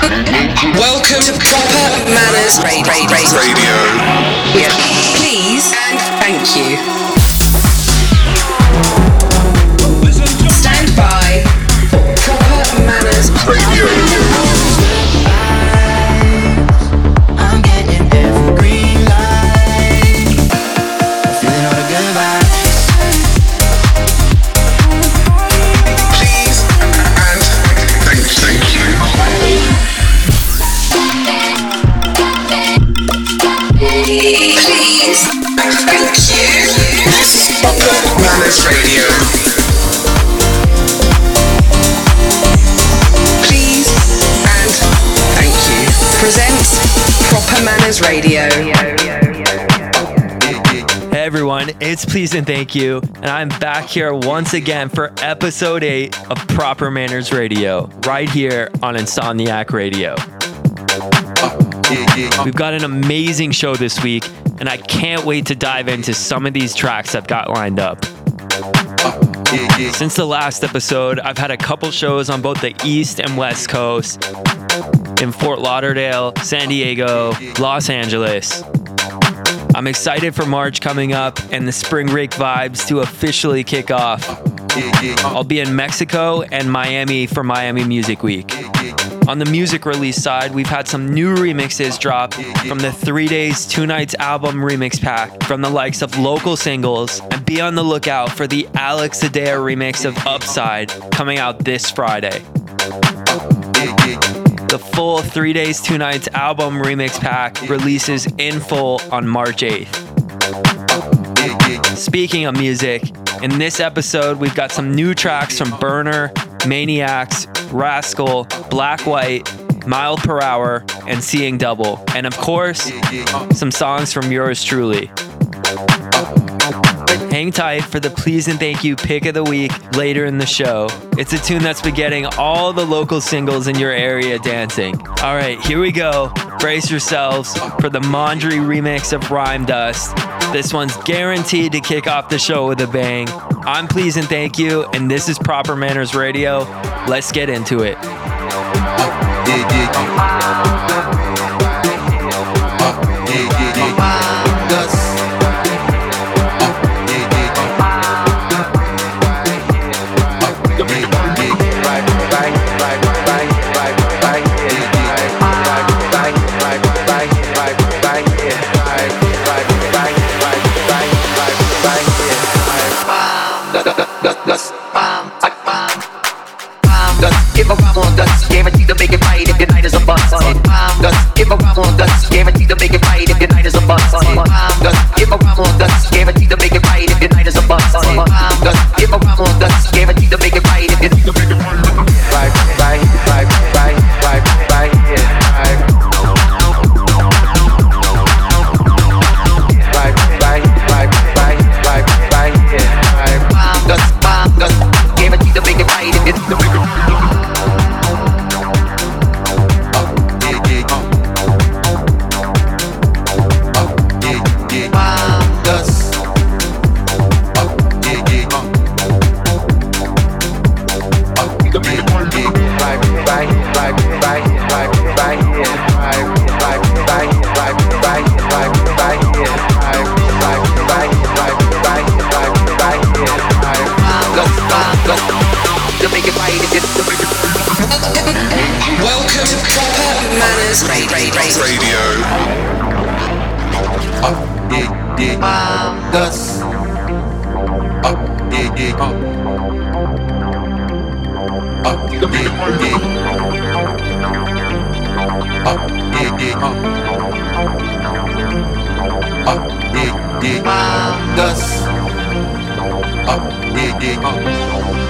Welcome to Proper Manners Radio. Radio. Please and thank you. Stand by for Proper Manners Radio. Hey everyone, it's Please and Thank You, and I'm back here once again for episode 8 of Proper Manners Radio, right here on Insomniac Radio. We've got an amazing show this week, and I can't wait to dive into some of these tracks I've got lined up. Since the last episode, I've had a couple shows on both the East and West Coast, in Fort Lauderdale, San Diego, Los Angeles. I'm excited for March coming up and the spring break vibes to officially kick off. I'll be in Mexico and Miami for Miami Music Week. On the music release side, we've had some new remixes drop from the Three Days, Two Nights album remix pack from the likes of local singles, and be on the lookout for the Alex Adea remix of Upside coming out this Friday. The full Three Days, Two Nights album remix pack releases in full on March 8th. Speaking of music, in this episode, we've got some new tracks from BURNR, Maniacs, RSCL, Black White, Mile Per Hour, and Seeing Double. And of course, some songs from yours truly. Hang tight for the please and thank you pick of the week later in the show. It's a tune that's been getting all the local singles in your area dancing. All right, here we go. Brace yourselves for the Mondry remix of Rhyme Dust. This one's guaranteed to kick off the show with a bang. I'm please and thank you, and this is Proper Manners Radio. Let's get into it. Welcome to Proper Manners Radio. Radio. Up, Up. Up. Up. Up. Up. Up, Up.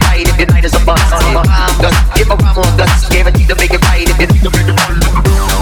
If I want guts, guaranteed to make it right. If it, to make it right.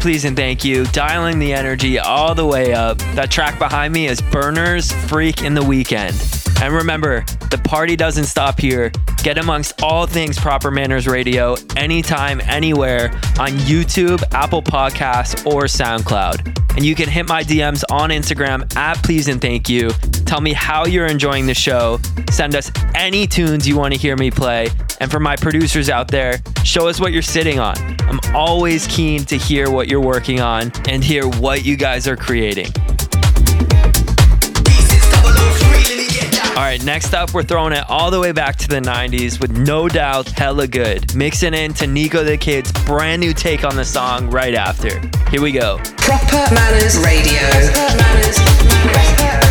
Please and Thank You, dialing the energy all the way up. That track behind me is BURNR's Freak in the Weekend. And remember, the party doesn't stop here. Get amongst all things Proper Manners Radio anytime, anywhere on YouTube, Apple Podcasts, or SoundCloud. And you can hit my DMs on Instagram at Please and Thank You. Tell me how you're enjoying the show. Send us any tunes you want to hear me play. And for my producers out there, show us what you're sitting on. I'm always keen to hear what you're working on and hear what you guys are creating. All right, next up, we're throwing it all the way back to the 90s with No Doubt Hella Good, mixing in to Nico the Kid's brand new take on the song right after. Here we go. Proper Manners Radio. Proper Manners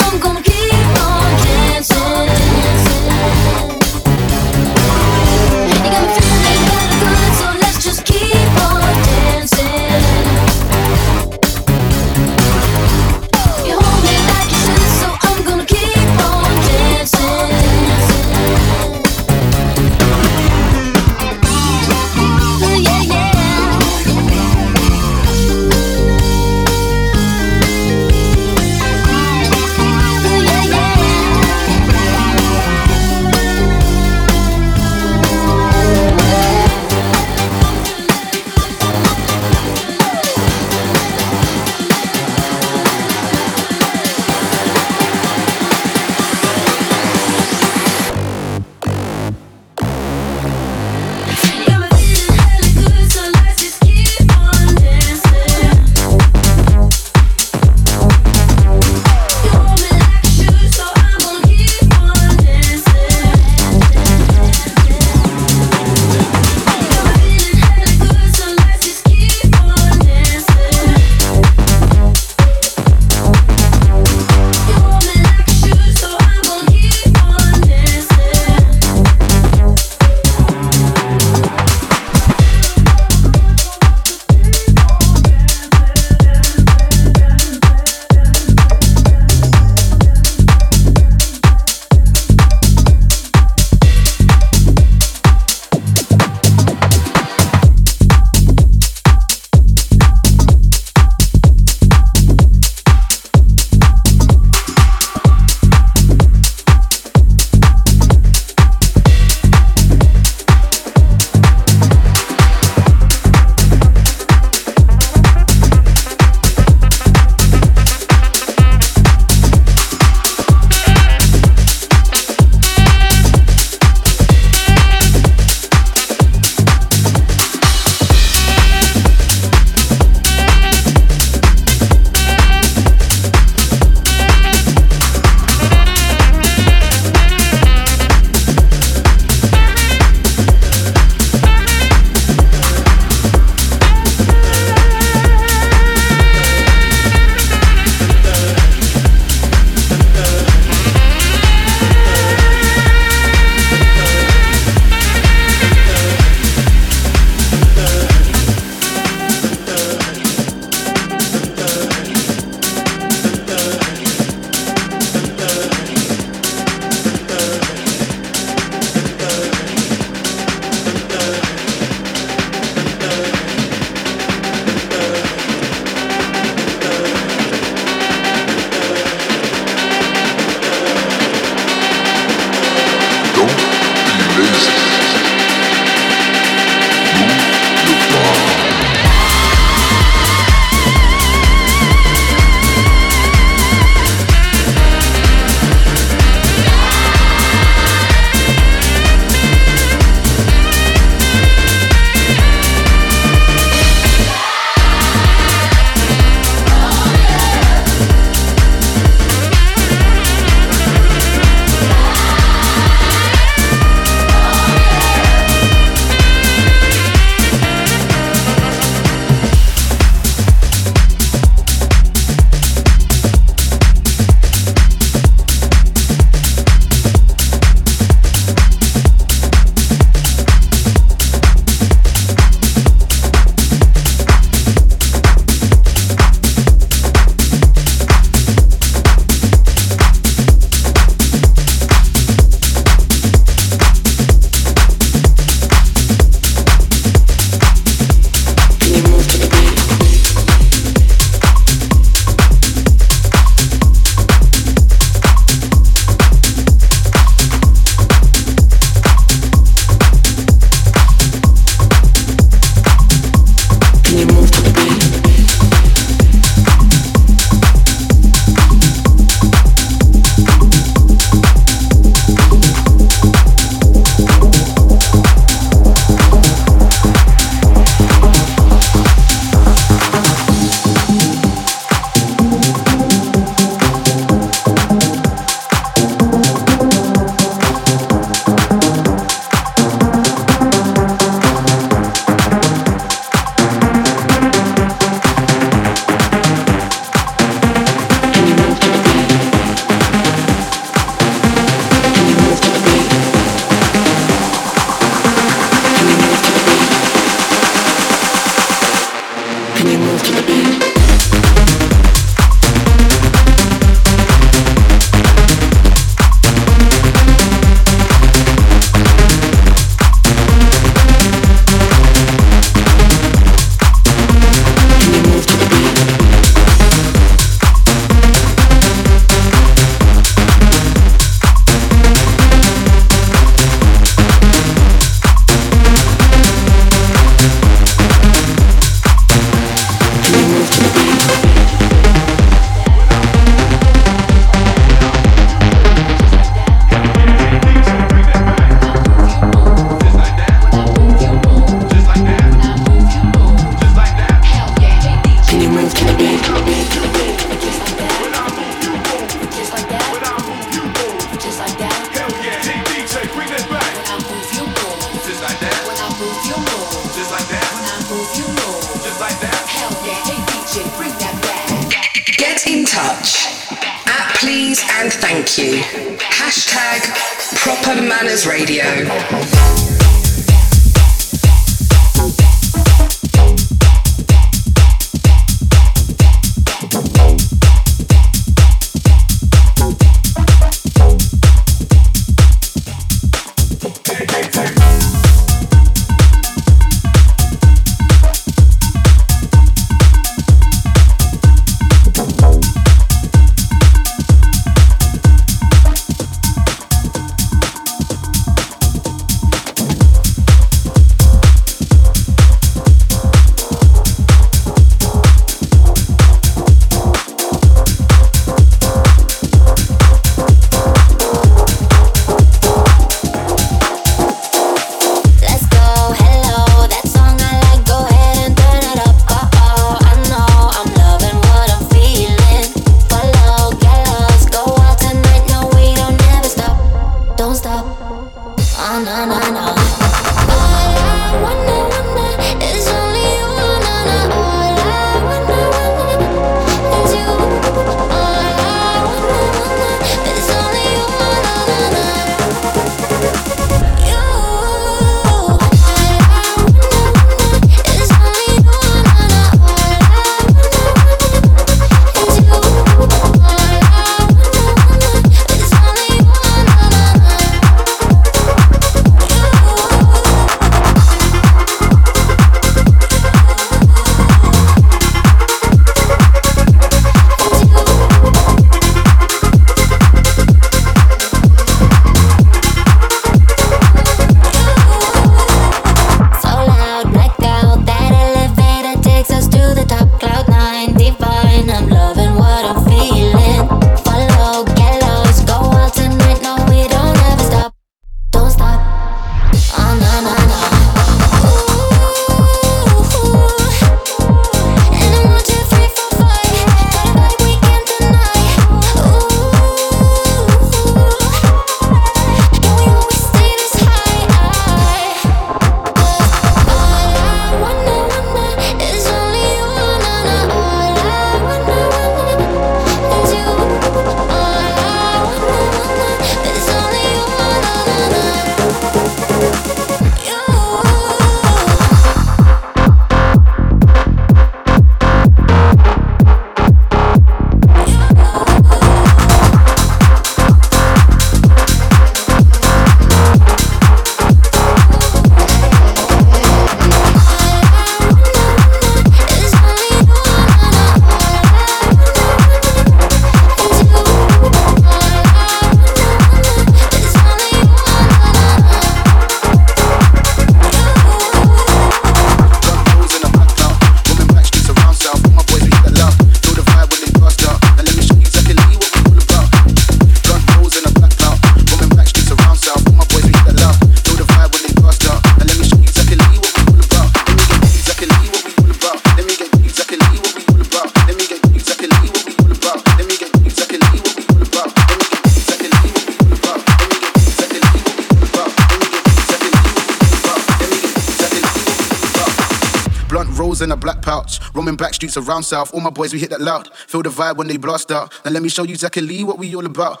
around south. All my boys, we hit that loud. Feel the vibe when they blast out. Now let me show you exactly what we all about.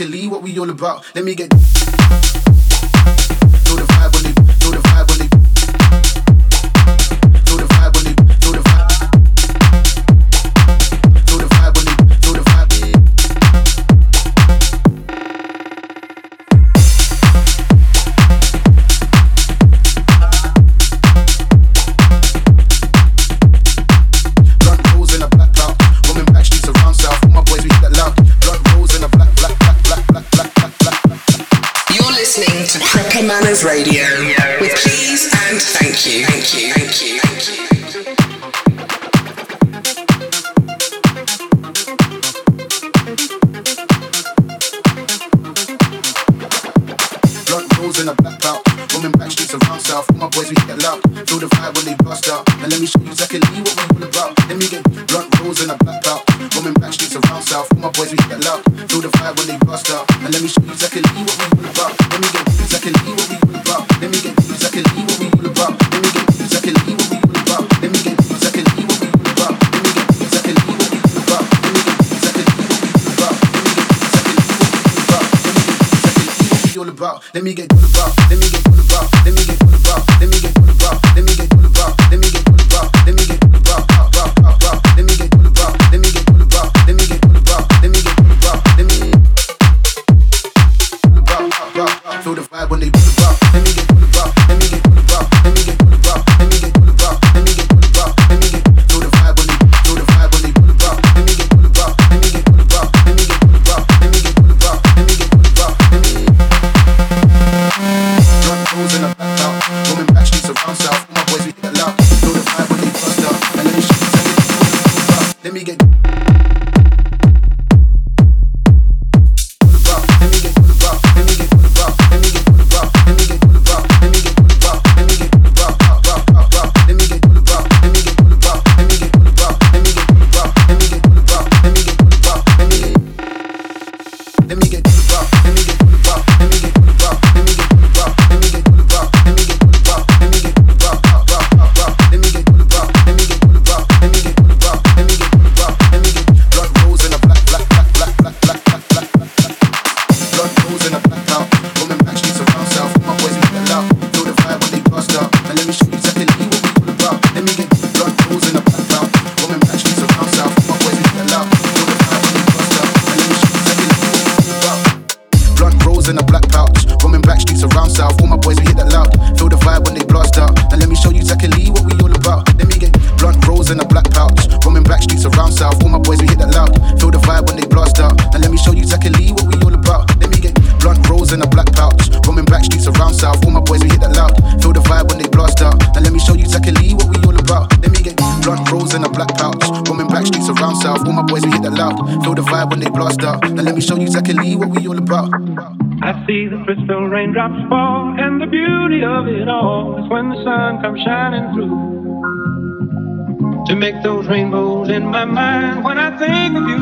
Exactly what we all about. Let me get.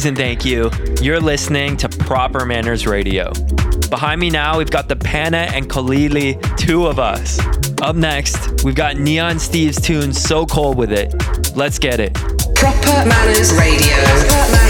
Please and Thank You. You're listening to Proper Manners Radio. Behind me now, we've got the Pana and Kalili, two of us. Up next, we've got Neon Steve's tune So Cold With It. Let's get it. Proper Manners Radio. Proper Manners.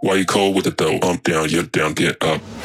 What, what?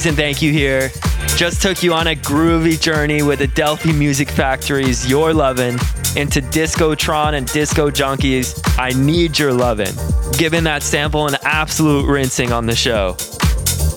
Please and thank you here. Just took you on a groovy journey with Adelphi Music Factory's Your Lovin' into Discotron and Disco Junkies I Need Your Lovin', giving that sample an absolute rinsing on the show.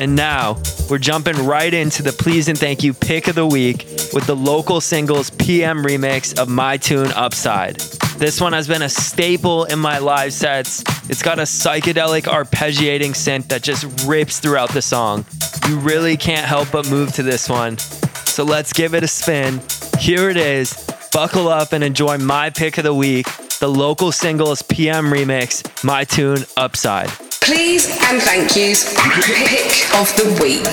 And now, we're jumping right into the please and thank you pick of the week with the Local Singles PM remix of My Tune Upside. This one has been a staple in my live sets. It's got a psychedelic arpeggiating synth that just rips throughout the song. You really can't help but move to this one. So let's give it a spin. Here it is. Buckle up and enjoy my pick of the week the Local Singles PM remix, My Tune Upside. Please and thank yous. Pick of the week.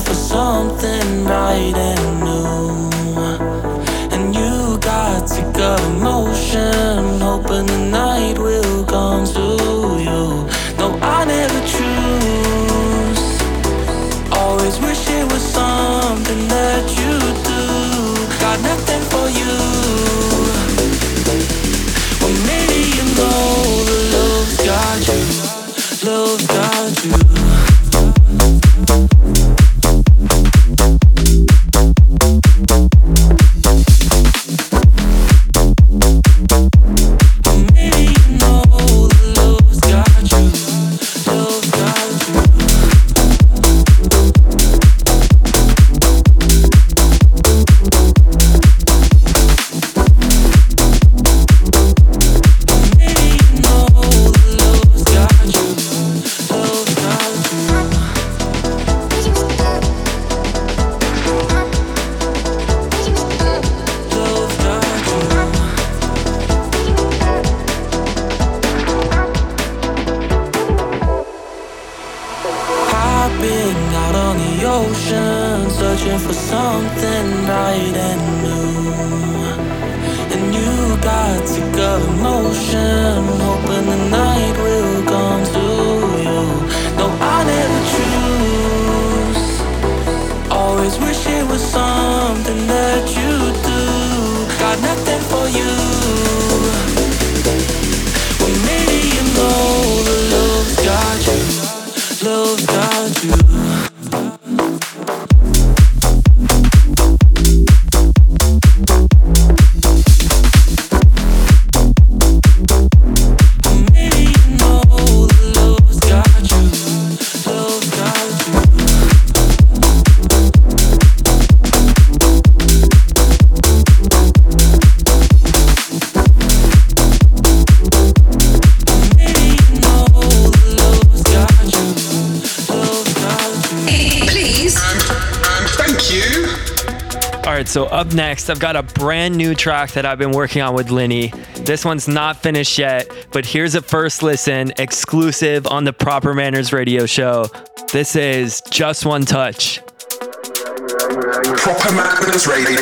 For something bright up next, I've got a brand new track that I've been working on with Linny. This one's not finished yet, but here's a first listen exclusive on the Proper Manners radio show. This is Just One Touch. Proper Manners Radio.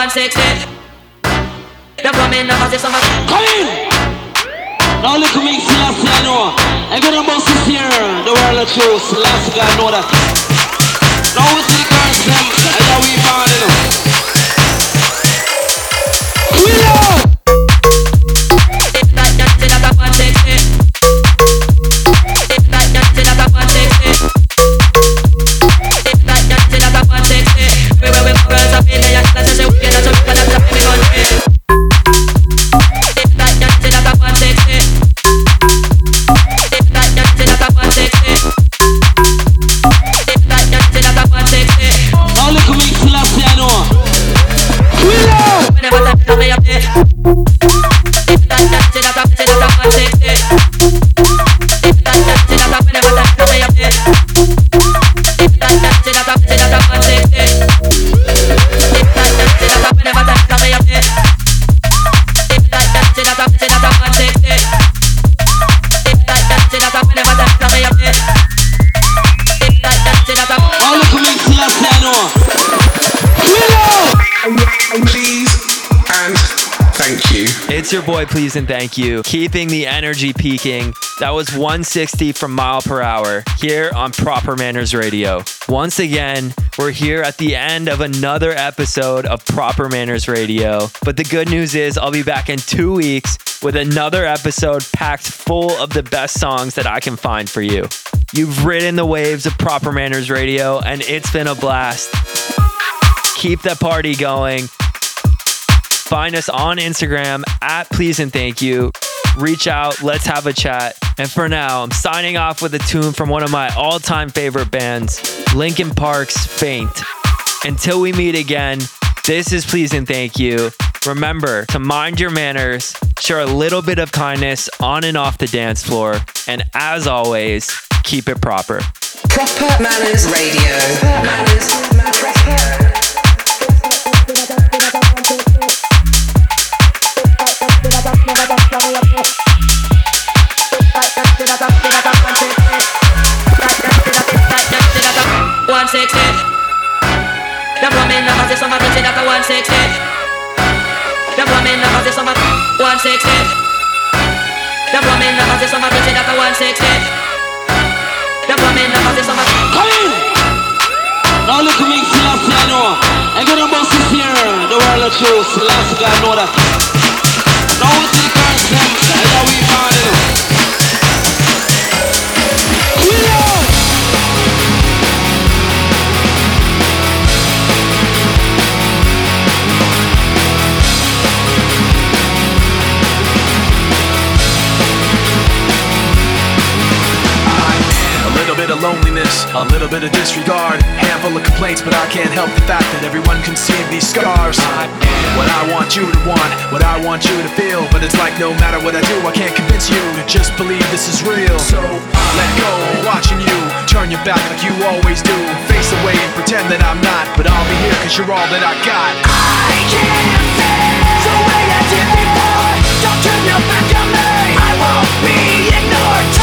One sixty. It's your boy, please and thank you. Keeping the energy peaking. That was 160 from mile per hour here on Proper Manners Radio. Once again, we're here at the end of another episode of Proper Manners Radio. But the good news is, I'll be back in two weeks with another episode packed full of the best songs that I can find for you. You've ridden the waves of Proper Manners Radio, and it's been a blast. Keep the party going. Find us on Instagram at please and thank you. Reach out, let's have a chat. And for now, I'm signing off with a tune from one of my all time favorite bands, Linkin Park's Faint. Until we meet again, this is please and thank you. Remember to mind your manners, share a little bit of kindness on and off the dance floor, and as always, keep it proper. Proper Manners Radio. Manners. One never say some one sixty. The woman never say some bitch that a one sixty. The woman never say some. Come in. Now look at me, Selassie, I know. I'm gonna bust this here. The world of truth, Selassie, I know that. Now we a little bit of disregard, handful of complaints, but I can't help the fact that everyone can see these scars. I am what I want you to want, what I want you to feel, but it's like no matter what I do, I can't convince you to just believe this is real. So I let go, watching you turn your back like you always do, face away and pretend that I'm not, but I'll be here cause you're all that I got. I can't feel the way I did before. Don't turn your back on me. I won't be ignored.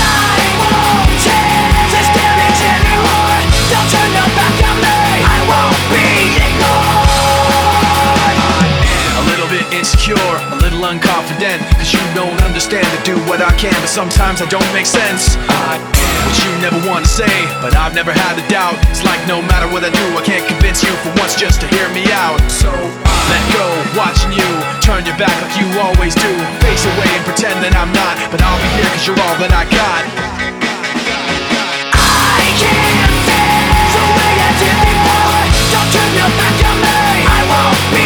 feel unconfident Cause you don't understand I do what I can But sometimes I don't make sense. I am what you never want to say But I've never had a doubt. It's like no matter what I do I can't convince you for once just to hear me out. So I let go watching you Turn your back like you always do. Face away and pretend that I'm not But I'll be here cause you're all that I got. I can't feel the way I did before. Don't turn your back on me. I won't